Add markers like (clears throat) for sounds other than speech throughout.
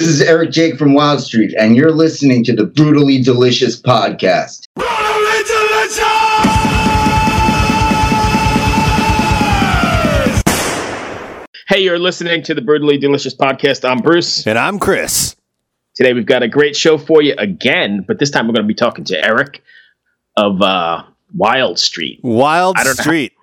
This is Eric Jayk from Wildstreet, and you're listening to the Brutally Delicious podcast. Brutally delicious! Hey, you're listening to the Brutally Delicious podcast. I'm Bruce. And I'm Chris. Today we've got a great show for you again, but this time we're going to be talking to Eric of uh, Wildstreet. Wild I don't know. Street.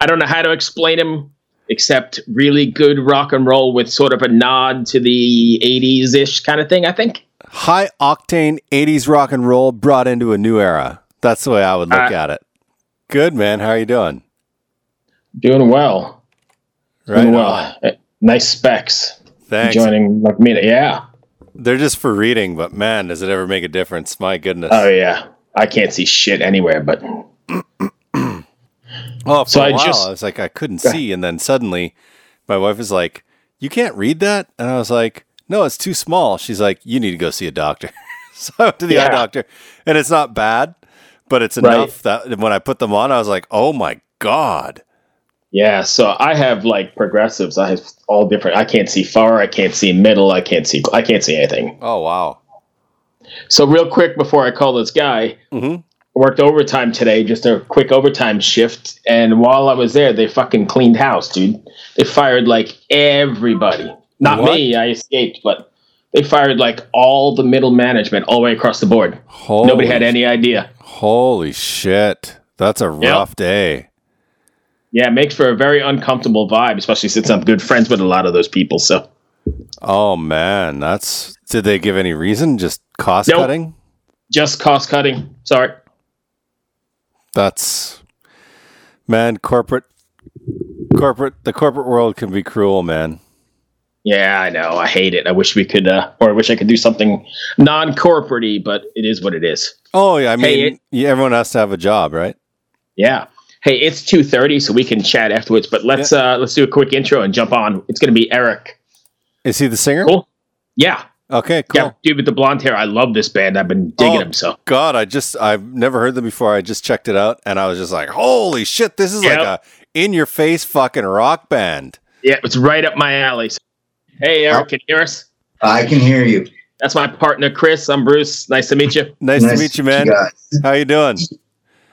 I don't know how to explain him except really good rock and roll with sort of a nod to the 80s ish kind of thing, I think. High octane 80s rock and roll brought into a new era. That's the way I would look Uh, at it. Good, man. How are you doing? Doing well. Right. Doing well. Uh, Nice specs. Thanks. Joining like me. Yeah. They're just for reading, but man, does it ever make a difference? My goodness. Oh, yeah. I can't see shit anywhere, but (clears throat) Oh, for So a I while, just- I was like, I couldn't see. And then suddenly my wife was like, You can't read that? And I was like, No, it's too small. She's like, You need to go see a doctor. (laughs) so I went to the eye doctor. And it's not bad, but it's Right. enough that when I put them on, I was like, Oh my God. Yeah, so I have like progressives. I have all different. I can't see far. I can't see middle. I can't see. I can't see anything. Oh, wow. So real quick before I call this guy, Mhm. Worked overtime today, just a quick overtime shift. And while I was there, they fucking cleaned house, dude. They fired like everybody. Not What? me. I escaped, but they fired like all the middle management all the way across the board. Holy Nobody had any idea. Holy shit. That's a rough day. Yeah, it makes for a very uncomfortable vibe, especially since I'm good friends with a lot of those people. So Oh man, that's did they give any reason? Just cost Nope. cutting? just cost cutting. Sorry. That's man, corporate corporate the corporate world can be cruel, man. Yeah, I know. I hate it. I wish we could, uh, or I wish I could do something non-corporate but it is what it is. Oh yeah, I mean Hey, it- yeah, everyone has to have a job, right? Yeah. Hey, it's two thirty, so we can chat afterwards. But let's uh, let's do a quick intro and jump on. It's going to be Eric. Is he the singer? Cool. Yeah, Okay, cool. yeah, dude with the blonde hair. I love this band. I've been digging Oh. them. So God, I just I've never heard them before. I just checked it out and I was just like, holy shit, this is like a in your face fucking rock band. yeah, it's right up my alley. Hey, Eric, can you hear us? I can hear you. That's my partner, Chris. I'm Bruce. Nice to meet you. Nice, to meet you, man. guys. How you doing?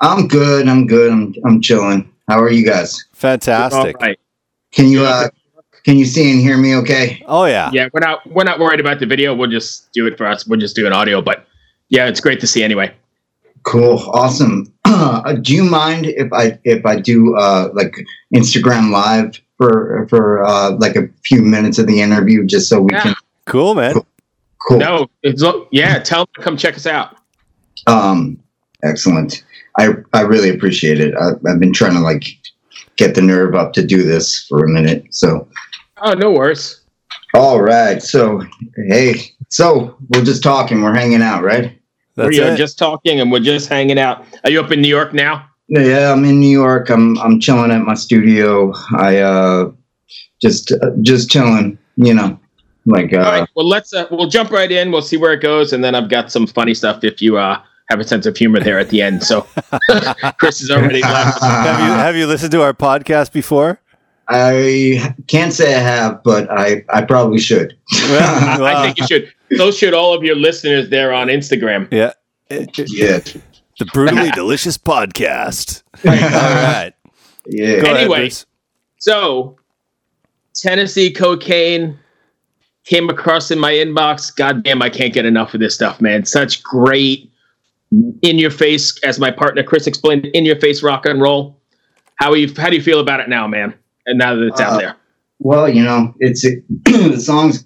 I'm good. I'm good. I'm I'm chilling. How are you guys? Fantastic. All right. Can you uh can you see and hear me okay? Oh yeah. Yeah, we're not we're not worried about the video. We'll just do it for us. We'll just do an audio. But yeah, it's great to see anyway. Cool. Awesome. (clears throat) Uh, do you mind if I if I do uh like Instagram live for for uh like a few minutes of the interview just so we Yeah. can Cool, man. cool. No, it's yeah. Tell them to come check us out. Um, excellent. I I really appreciate it. I, I've been trying to like get the nerve up to do this for a minute. So, Oh, no worries. all right. So, hey, so we're just talking. We're hanging out, right? That's we are it. just talking and we're just hanging out. Are you up in New York now? Yeah, I'm in New York. I'm I'm chilling at my studio. I uh just uh, just chilling. You know, like uh, All right. Well, let's uh, we'll jump right in. We'll see where it goes, and then I've got some funny stuff if you uh have a sense of humor there at the end. So (laughs) Chris is already left. have you have you listened to our podcast before? I can't say I have, but I I probably should. I, (laughs) Well, I think you should. So should all of your listeners there on Instagram. yeah. yeah, The brutally (laughs) delicious podcast. (laughs) All right. yeah. Go Anyway. Bruce. So Tennessee cocaine came across in my inbox. God damn, I can't get enough of this stuff, man. Such great in your face, as my partner Chris explained, in your face rock and roll. How are you how do you feel about it now, man? And now that it's Uh, out there. Well, you know, it's (clears throat) the song's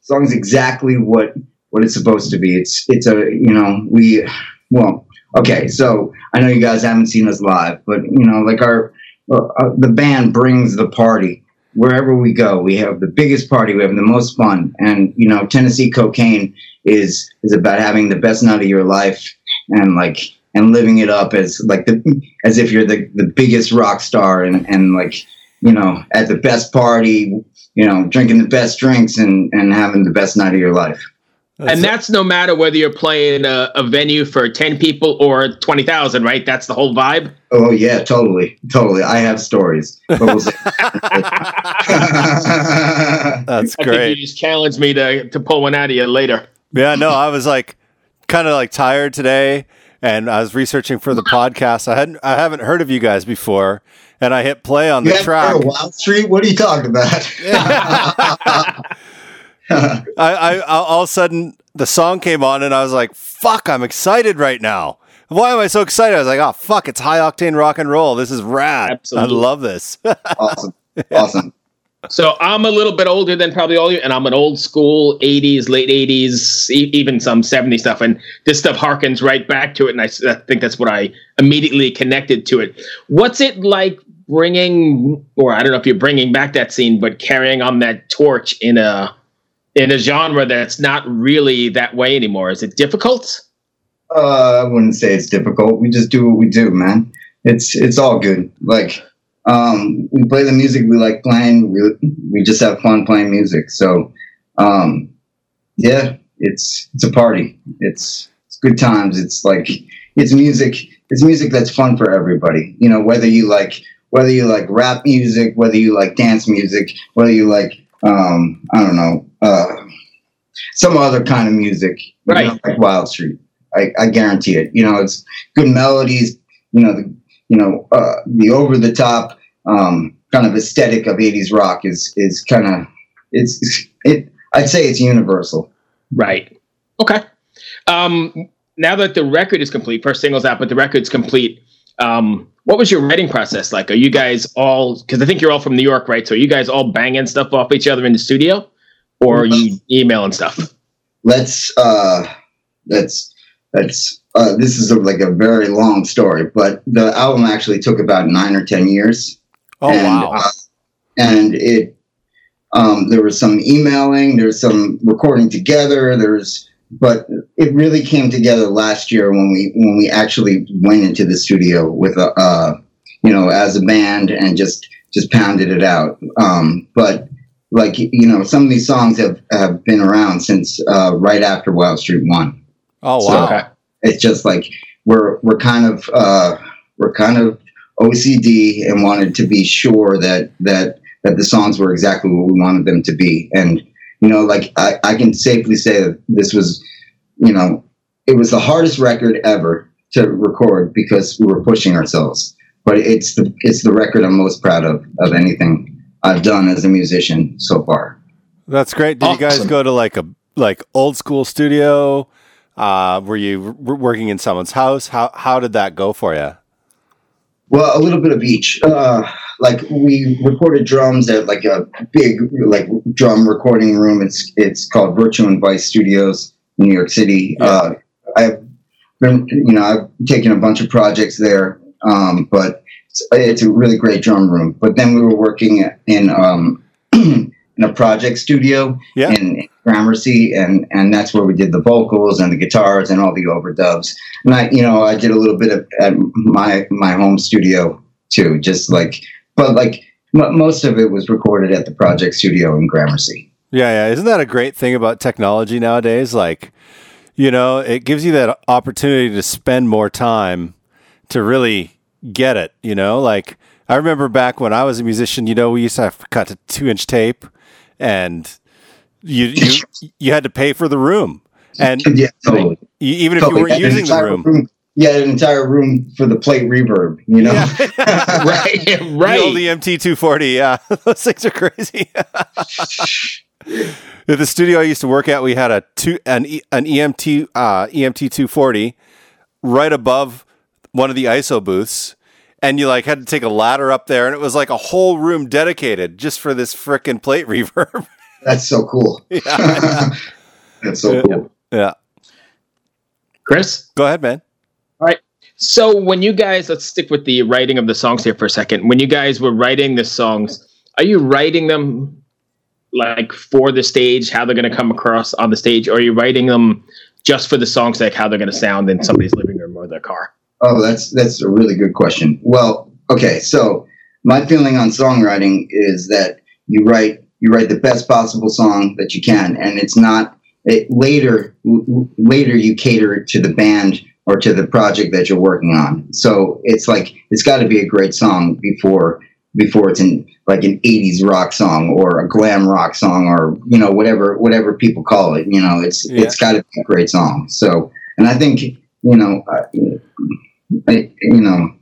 song's exactly what what it's supposed to be. It's it's a you know we well okay. So I know you guys haven't seen us live, but you know, like our uh, uh, the band brings the party wherever we go. We have the biggest party. We have the most fun, and you know, Tennessee cocaine is is about having the best night of your life and like and living it up as like the as if you're the the biggest rock star and and like you know, at the best party, you know, drinking the best drinks and, and having the best night of your life. and that's no matter whether you're playing a, a venue for 10 people or 20,000, right? That's the whole vibe. Oh yeah, totally, totally. I have stories. But we'll see. (laughs) That's I think great. you just challenged me to, to pull one out of you later. Yeah, no, I was like kind of like tired today and I was researching for the podcast. I hadn't I haven't heard of you guys before and I hit play on you the track. heard of Wildstreet? What are you talking about? (laughs) I, I all of a sudden the song came on and I was like, "Fuck, I'm excited right now." Why am I so excited? I was like, "Oh fuck, it's high octane rock and roll. This is rad. Absolutely. I love this." (laughs) awesome, awesome. So I'm a little bit older than probably all you, and I'm an old school 80s, late 80s, e- even some 70s stuff. And this stuff harkens right back to it. And I think that's what I immediately connected to it. What's it like bringing, or I don't know if you're bringing back that scene, but carrying on that torch in a in a genre that's not really that way anymore? Is it difficult? Uh, I wouldn't say it's difficult. We just do what we do, man. It's it's all good. Like um, we play the music we like playing. We we just have fun playing music. So um, yeah, it's it's a party. It's it's good times. It's like it's music. It's music that's fun for everybody. You know, whether you like whether you like rap music, whether you like dance music, whether you like um, I don't know uh, some other kind of music. Right. know, like Wildstreet. I, I guarantee it. You know, it's good melodies. You know, the you know uh, the over the top um, kind of aesthetic of '80s rock is is kind of it's it. I'd say it's universal. Right. Okay. Um, now that the record is complete, first single's out, but the record's complete. Um, what was your writing process like? Are you guys all? Because I think you're all from New York, right? So are you guys all banging stuff off each other in the studio, or you emailing stuff? let's uh let's let's uh this is a, like a very long story but the album actually took about nine or ten years oh and, wow. uh, and it um there was some emailing there's some recording together there's but it really came together last year when we when we actually went into the studio with a uh you know as a band and just just pounded it out um but like you know some of these songs have have been around since uh right after Wildstreet one oh wow. Okay. It's just like we're we're kind of uh, we're kind of OCD and wanted to be sure that that that the songs were exactly what we wanted them to be. And you know, like I, I can safely say that this was, you know, it was the hardest record ever to record because we were pushing ourselves. But it's the it's the record I'm most proud of of anything I've done as a musician so far. That's great. Did you guys go to like a like old school studio? Uh, were you w- working in someone's house? How how did that go for you? Well, a little bit of each. Uh, like we recorded drums at like a big like drum recording room. It's it's called Virtue and Vice Studios, in New York City. Yeah. Uh, I've been, you know, I've taken a bunch of projects there, um, but it's, it's a really great drum room. But then we were working in um, (clears throat) in a project studio Yeah. in, in Gramercy, and and that's where we did the vocals and the guitars and all the overdubs. And I, you know, I did a little bit of at my my home studio too, just like, but like m- most of it was recorded at the project studio in Gramercy. Yeah, yeah. Isn't that a great thing about technology nowadays? Like, you know, it gives you that opportunity to spend more time to really get it, you know? Like, I remember back when I was a musician, you know, we used to have cut to two inch tape and you, you, you had to pay for the room. And (laughs) Yeah, totally. you, even if totally. you weren't Had using the room. Yeah, an entire room for the plate reverb. You know, Yeah. (laughs) (laughs) right. The old Right. EMT 240, yeah. Those things are crazy. At the studio I used to work at, we had a two an, E- an EMT uh, EMT 240 right above one of the ISO booths, and you like had to take a ladder up there, and it was like a whole room dedicated just for this frickin' plate (laughs) reverb. that's so cool. (laughs) yeah. (laughs) that's so Yeah. cool. yeah, Chris? go ahead, man. All right. So when you guys, let's stick with the writing of the songs here for a second. When you guys were writing the songs, are you writing them like for the stage, how they're going to come across on the stage, or are you writing them just for the songs, like how they're going to sound in somebody's living room or their car? Oh, that's that's a really good question. Well, okay, so my feeling on songwriting is that you write you write the best possible song that you can, and it's not it, later w- later you cater to the band or to the project that you're working on. So it's like it's got to be a great song before before it's in like an 80s rock song or a glam rock song or you know whatever whatever people call it you know it's Yeah. it's got to be a great song so and i think you know I, I, you know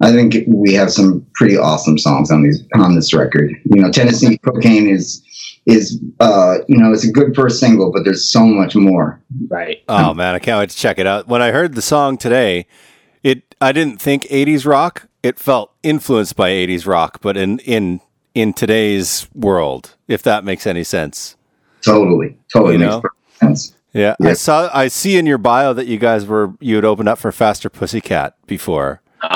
i think we have some pretty awesome songs on these on this record you know tennessee cocaine is is uh you know it's a good first single but there's so much more Right. Oh man, I can't wait to check it out. When I heard the song today, it I didn't think 80s rock. It felt influenced by 80s rock, but in in in today's world, if that makes any sense. totally totally You makes know? perfect sense Yeah, I saw I see in your bio that you guys were you had opened up for Faster Pussycat before. (laughs)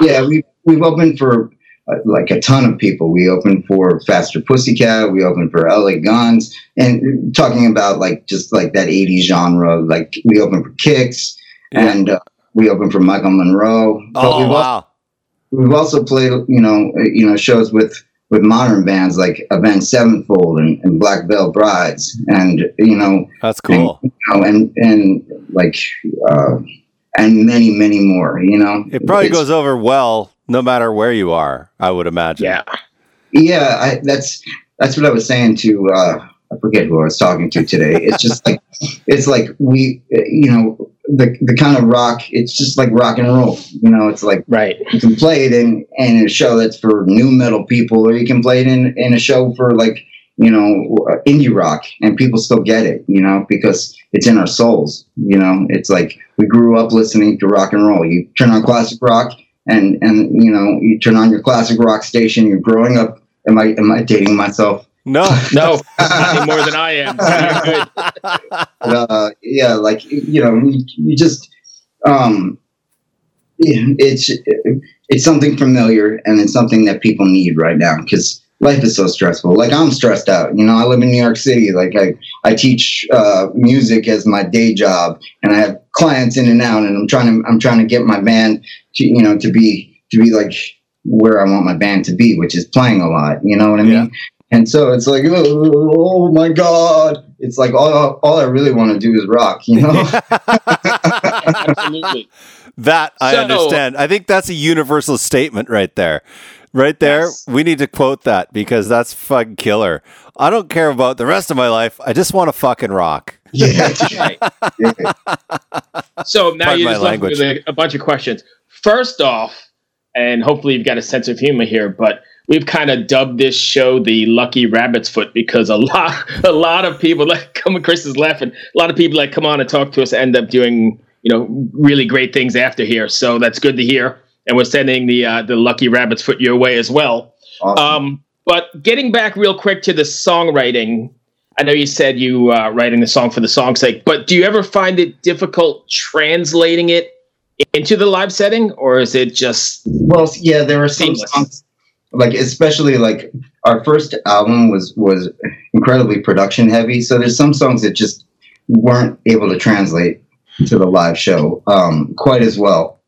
yeah, we we've opened for uh, like a ton of people. We opened for Faster Pussycat. We opened for LA Guns, and talking about like just like that '80s genre. Like we opened for Kix, Yeah. and uh, we opened for Michael Monroe. But Oh we've, al- wow. we've also played you know uh, you know shows with with modern bands like Avenged Sevenfold and, and Black Veil Brides, and you know That's cool. you know, and and like uh, and many many more. You know, It probably It's- goes over well no matter where you are, I would imagine. yeah. Yeah, I, that's that's what I was saying to uh, I forget who I was talking to today. It's just like it's like we, you know, the the kind of rock. It's just like rock and roll. You know, it's like Right. you can play it in in a show that's for nu metal people, or you can play it in in a show for like you know indie rock, and people still get it. You know, because it's in our souls. You know, it's like we grew up listening to rock and roll. You turn on classic rock, and and you know you turn on your classic rock station. You're growing up. Am I am I dating myself? No. (laughs) No, not any more than I am. So you're good. But, uh, yeah, like you know, you, you just um, yeah, it's it's something familiar and it's something that people need right now because life is so stressful. Like I'm stressed out. You know, I live in New York City. Like I I teach uh, music as my day job, and I have clients in and out, and I'm trying to I'm trying to get my band to you know to be to be like where I want my band to be, which is playing a lot. You know what I Yeah. mean? And so it's like, oh, oh my god! It's like all, all I really want to do is rock, you know. (laughs) Absolutely. That I So- understand. I think that's a universal statement right there. Right there, Yes. we need to quote that because that's fucking killer. I don't care about the rest of my life. I just want to fucking rock. yeah, Right. yeah. So now Pardon you my just left me with a, a bunch of questions. First off, and hopefully you've got a sense of humor here, but we've kind of dubbed this show the Lucky Rabbit's Foot because a (laughs) lot, a lot of people like come. Chris is laughing. A lot of people like come on and talk to us end up doing you know really great things after here. So that's good to hear. And we're sending the uh, the Lucky Rabbit's Foot your way as well. Awesome. Um, but getting back real quick to the songwriting, I know you said you uh, writing the song for the song's sake, but do you ever find it difficult translating it into the live setting, or is it just well, yeah, there are some Seamless. songs, like especially like our first album was was incredibly production heavy. So there's some songs that just weren't able to translate to the live show um, quite as well.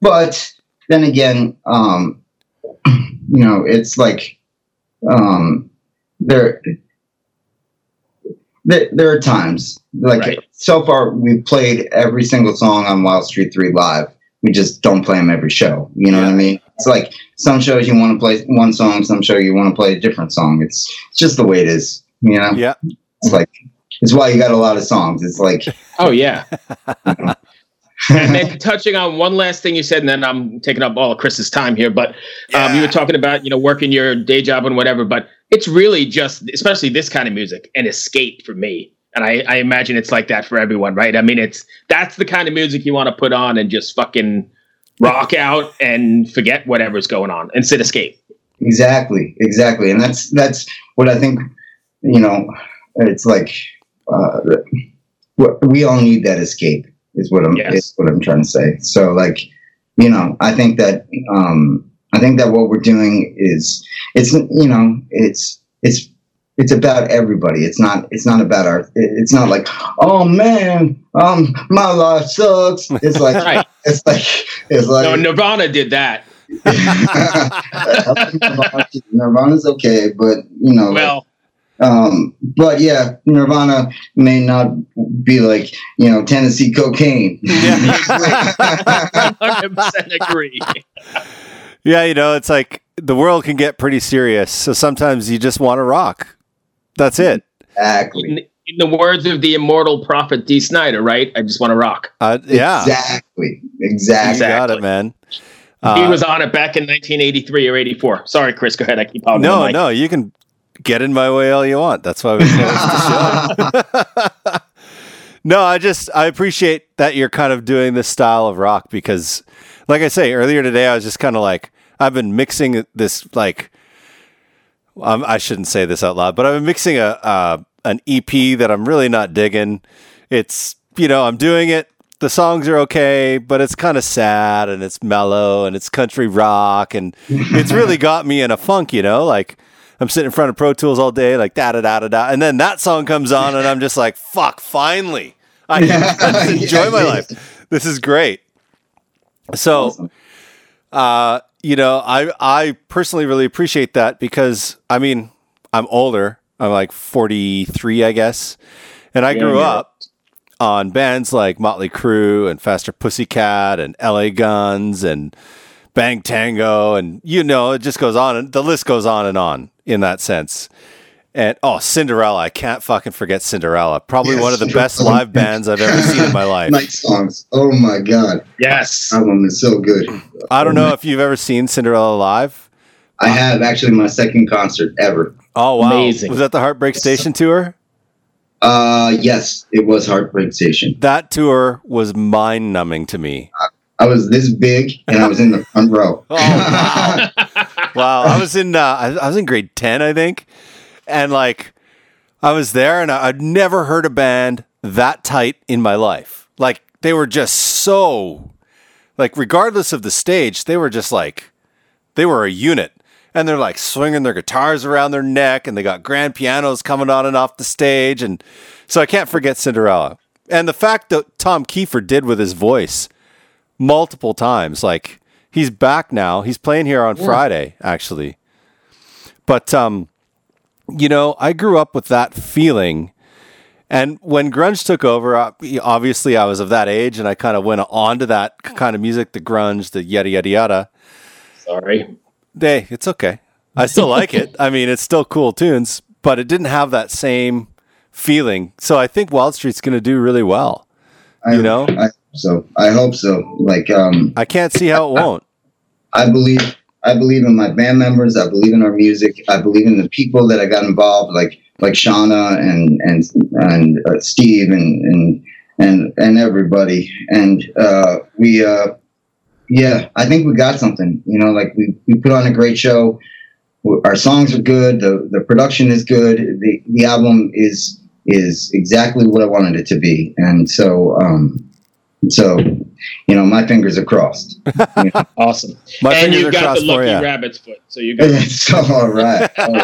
But then again, um, (clears throat) you know, it's like um, there, there there are times like Right. so far we've played every single song on Wildstreet Three live. We just don't play them every show. You know what I mean? It's like some shows you want to play one song, some show you want to play a different song. It's it's just the way it is. You know? Yeah. It's like it's why you got a lot of songs. It's like (laughs) oh yeah? (laughs) and then touching on one last thing you said, and then I'm taking up all of Chris's time here, but um, you were talking about you know working your day job and whatever, but it's really just, especially this kind of music, an escape for me. And I, I imagine it's like that for everyone, right? I mean, it's that's the kind of music you want to put on and just fucking rock out and forget whatever's going on and sit escape. Exactly, exactly, and that's that's what I think. You know, it's like uh, we all need that escape. Is what I'm Yes. is what I'm trying to say. So, like, you know, I think that um, I think that what we're doing is it's you know it's it's it's about everybody. It's not it's not about our. It's not like oh man, um, my life sucks. It's like (laughs) Right. it's like it's like No, Nirvana did that. (laughs) Nirvana's okay, but you know, like, Well, Um, but yeah, Nirvana may not be like you know Tennessee cocaine. (laughs) Yeah. Hundred percent agree. Yeah, you know, it's like the world can get pretty serious. So sometimes you just want to rock. That's it. exactly. In, in the words of the immortal prophet Dee Snider, right? I just want to rock. Uh, yeah, Exactly. you Exactly. got it, man. he Uh, was on it back in 1983 or 84. Sorry, Chris. Go ahead. I keep on. no, no, you can get in my way all you want. That's why we closed the show. (laughs) (laughs) no, I just I appreciate that you're kind of doing this style of rock because, like I say earlier today, I was just kind of like I've been mixing this like um, I shouldn't say this out loud, but I'm mixing a uh, an EP that I'm really not digging. It's you know I'm doing it. The songs are okay, but it's kind of sad and it's mellow and it's country rock and (laughs) it's really got me in a funk. You know, like I'm sitting in front of Pro Tools all day, like da da da da da, and then that song comes on and I'm just like, fuck, finally, I can (laughs) just enjoy my life. This is great. So Awesome. Uh, you know, I I personally really appreciate that because I mean, I'm older. I'm like 43, I guess, and I Yeah, grew yeah. up on bands like Motley Crue and Faster Pussycat and L.A. Guns and Bang Tango, and you know, it just goes on, and the list goes on and on in that sense. And oh, Cinderella! I can't fucking forget Cinderella. Probably Yes, one of the best live bands I've ever seen in my (laughs) life. Night songs. Oh my god, Yes. album is so good. I don't know if you've ever seen Cinderella live. I have actually my second concert ever. Oh wow! Amazing. Was that the Heartbreak Station tour? Uh, yes, it was Heartbreak Station. That tour was mind numbing to me. I was this big and I was in the front row. (laughs) Oh wow! (laughs) wow, I was in uh, I, I was in grade ten, I think, and like I was there, and I, I'd never heard a band that tight in my life. Like they were just so, like regardless of the stage, they were just like they were a unit. And they're like swinging their guitars around their neck, and they got grand pianos coming on and off the stage. And so I can't forget Cinderella. And the fact that Tom Kiefer did with his voice multiple times, like he's back now. He's playing here on Friday, actually. But, um, you know, I grew up with that feeling. And when grunge took over, uh, obviously I was of that age, and I kind of went on to that kind of music, the grunge, the yada yada yada. Sorry. Hey, it's okay. I still like it. I mean, it's still cool tunes, but it didn't have that same feeling. So I think Wildstreet's going to do really well. I, You know? I so I hope so. Like, um, I can't see how it won't. I believe I believe in my band members. I believe in our music. I believe in the people that I got involved, like like Shauna and and and uh, Steve and and and and everybody. And uh, we, uh, yeah, I think we got something. You know, like we we put on a great show. Our songs are good. The the production is good. The the album is is exactly what I wanted it to be. And so um, so you know, my fingers are crossed. (laughs) Awesome. My and you've got the lucky rabbit's foot. So you (laughs) got so all right. All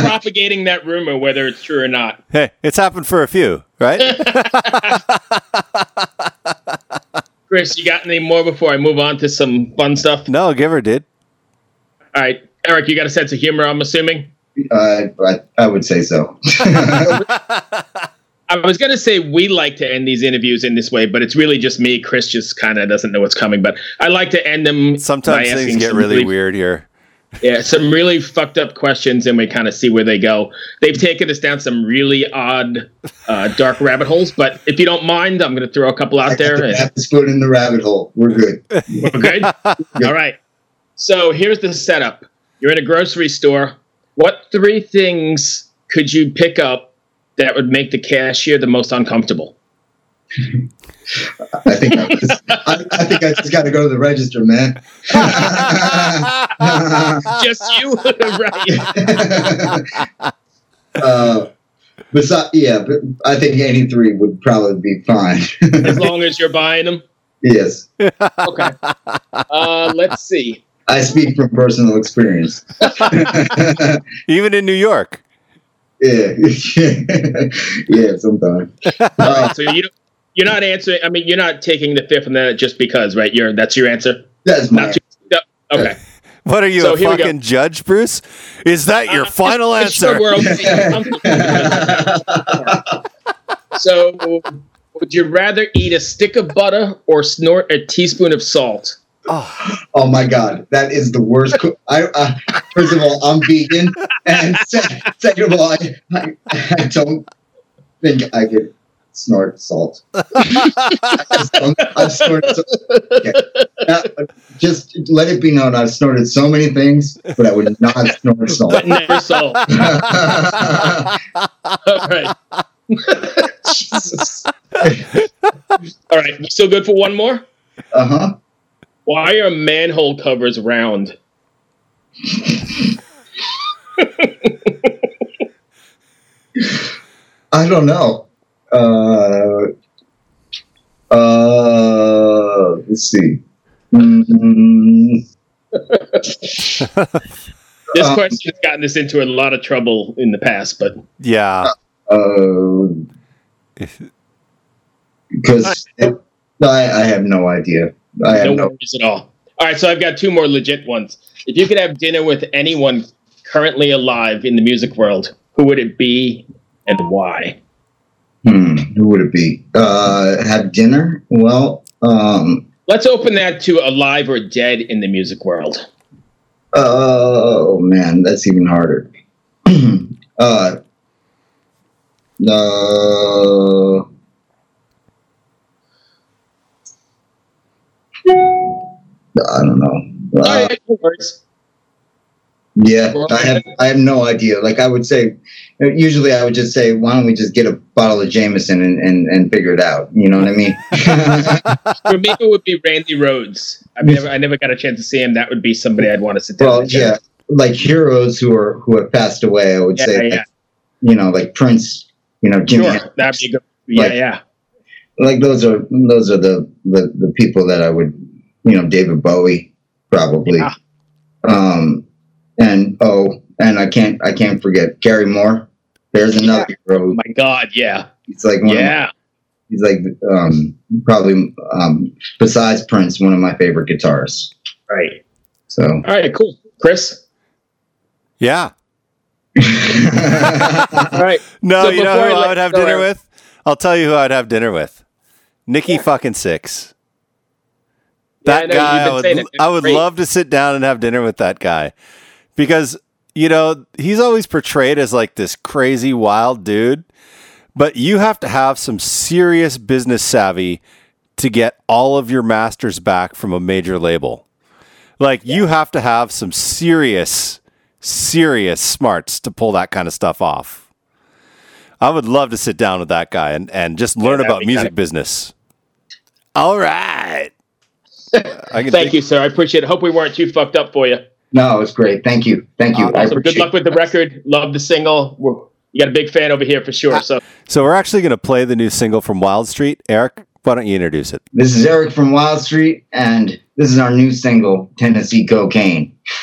propagating that rumor, whether it's true or not. Hey, it's happened for a few, right? (laughs) Chris, you got any more before I move on to some fun stuff? no, give Giver did. All right. Eric, you got a sense of humor, I'm assuming? uh, I, I would say so. I was going to say we like to end these interviews in this way, but it's really just me. Chris just kind of doesn't know what's coming, but I like to end them. Sometimes things get some really weird here. Yeah, some really fucked up questions, and we kind of see where they go. They've taken us down some really odd, uh, dark rabbit holes, but if you don't mind, I'm going to throw a couple out got there. the And rabbit's foot in the rabbit hole. We're good. we're good. (laughs) All right. So here's the setup. You're in a grocery store. What three things could you pick up that would make the cashier the most uncomfortable? I think I, was, I, I think I just got to go to the register, man. (laughs) Just you, (laughs) right? (laughs) uh, besides, yeah, but I think any three would probably be fine. As long as you're buying them. yes, Okay. Uh, let's see. I speak from personal experience. Even in New York. Yeah, (laughs) yeah, sometimes. (laughs) Uh, so you you're not answering. I mean, you're not taking the fifth and that just because, right? You're that's your answer. that's my Not too, no, okay. (laughs) What are you, So a here we go. fucking judge, Bruce? Is that your Uh, final I'm sure answer? we're okay. so, would you rather eat a stick of butter or snort a teaspoon of salt? Oh my god, that is the worst. Co- I uh, first of all, I'm vegan, and second of all, I, I, I don't think I could snort salt. (laughs) I I've snorted so, okay. Now, just let it be known, I've snorted so many things, but I would not snort salt. But never salt. (laughs) All right. Jesus. All right. We still good for one more? uh huh. Why are manhole covers round? I don't know. Uh, uh, let's see. Mm, This Um, question has gotten us into a lot of trouble in the past, but yeah. uh, because it, I, I have no idea. I have no no. worries at all. All right, so I've got two more legit ones. If you could have dinner with anyone currently alive in the music world, who would it be and why? Hmm, who would it be? Uh, have dinner? Well, um, Let's open that to alive or dead in the music world. oh man, that's even harder. (clears throat) uh, uh, I don't know. Uh, right, no worries. Yeah, I have I have no idea. Like I would say, usually I would just say, why don't we just get a bottle of Jameson and, and, and figure it out? You know what I mean? For me, it would be Randy Rhoads. I never, I never got a chance to see him. That would be somebody I'd want to sit down. well, yeah, like heroes who are who have passed away. I would Yeah, say, yeah. like, you know, like Prince. You know, Jimmy. Sure, that'd be good. Yeah, Like- yeah. Like those are those are the, the the people that I would, you know, David Bowie probably. Yeah. Um, and oh, and I can't I can't forget Gary Moore. There's another hero. Oh my God, yeah, It's like one of my yeah. he's like um, probably um, besides Prince, one of my favorite guitarists. Right. So All right, cool. Chris. Yeah. (laughs) All right. (laughs) No, So you know who I I would have dinner with? I'll tell you who I'd have dinner with. Nikki fucking Sixx. Yeah, I That know, guy, I would. I would Great. love to sit down and have dinner with that guy because, you know, he's always portrayed as like this crazy, wild dude, but you have to have some serious business savvy to get all of your masters back from a major label. Like, you have to have some serious, serious smarts to pull that kind of stuff off. I would love to sit down with that guy and, and just learn that'd about music business. All right. I can Thank you, sir. I appreciate it. Hope we weren't too fucked up for you. no, it's great. Thank you, thank you. I Awesome. Good luck with the record. Love the single. We're, you got a big fan over here for sure. So So we're actually going to play the new single from Wildstreet. Eric, why don't you introduce it? This is Eric from Wildstreet, and this is our new single, Tennessee Cocaine. (laughs)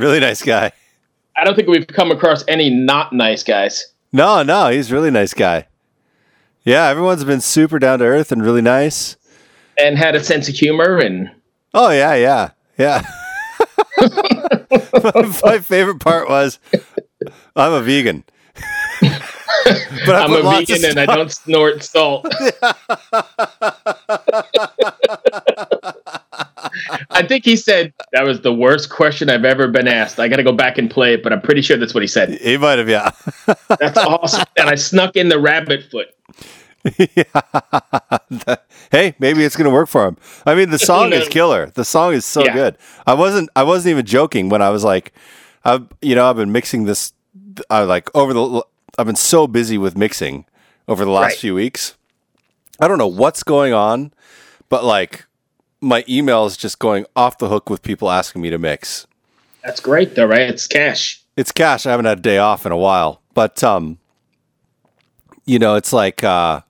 Really nice guy. I don't think we've come across any not nice guys. No, no, he's a really nice guy. Yeah, everyone's been super down to earth and really nice. and had a sense of humor and Oh yeah, yeah, yeah. (laughs) My favorite part was I'm a vegan. (laughs) but I I'm a vegan and I don't snort salt. (laughs) I think he said that was the worst question I've ever been asked. I got to go back and play it, but I'm pretty sure that's what he said. He might have, yeah. That's awesome. And I snuck in the rabbit foot. (laughs) hey, maybe it's gonna work for him. I mean, the song is killer. The song is so Yeah. good. I wasn't. I wasn't even joking when I was like, I've you know, I've been mixing this. I like over the. I've been so busy with mixing over the last Right. few weeks. I don't know what's going on, but like my email is just going off the hook with people asking me to mix. That's great, though, right? It's cash. It's cash. I haven't had a day off in a while, but um, you know, it's like uh,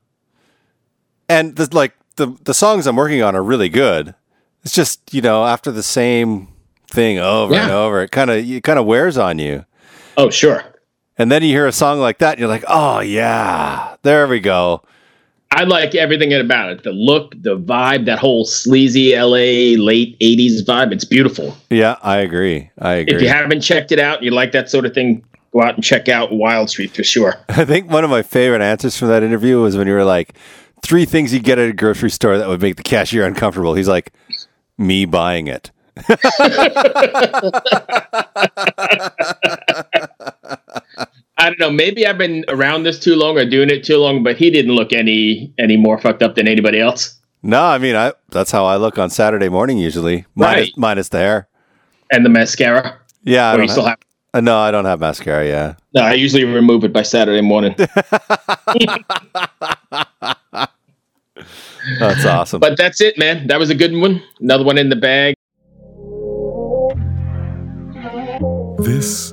and the like the the songs I'm working on are really good. It's just you know after the same thing over and over, it kind of it kind of wears on you. Oh, sure. And then you hear a song like that, and you're like, oh yeah, there we go. I like everything about it. The look, the vibe, that whole sleazy LA late 80s vibe. It's beautiful. Yeah, I agree. I agree. If you haven't checked it out, you like that sort of thing, go out and check out Wildstreet for sure. (laughs) I think one of my favorite answers from that interview was when you were like, three things you get at a grocery store that would make the cashier uncomfortable. He's like, me buying it. (laughs) (laughs) I don't know. Maybe I've been around this too long or doing it too long, but he didn't look any any more fucked up than anybody else. No, I mean, I that's how I look on Saturday morning usually, minus, Right. minus the hair. And the mascara. Yeah, I don't you still have, have uh, no, I don't have mascara. Yeah, no, I usually remove it by Saturday morning. (laughs) that's awesome. but that's it, man. That was a good one. Another one in the bag. This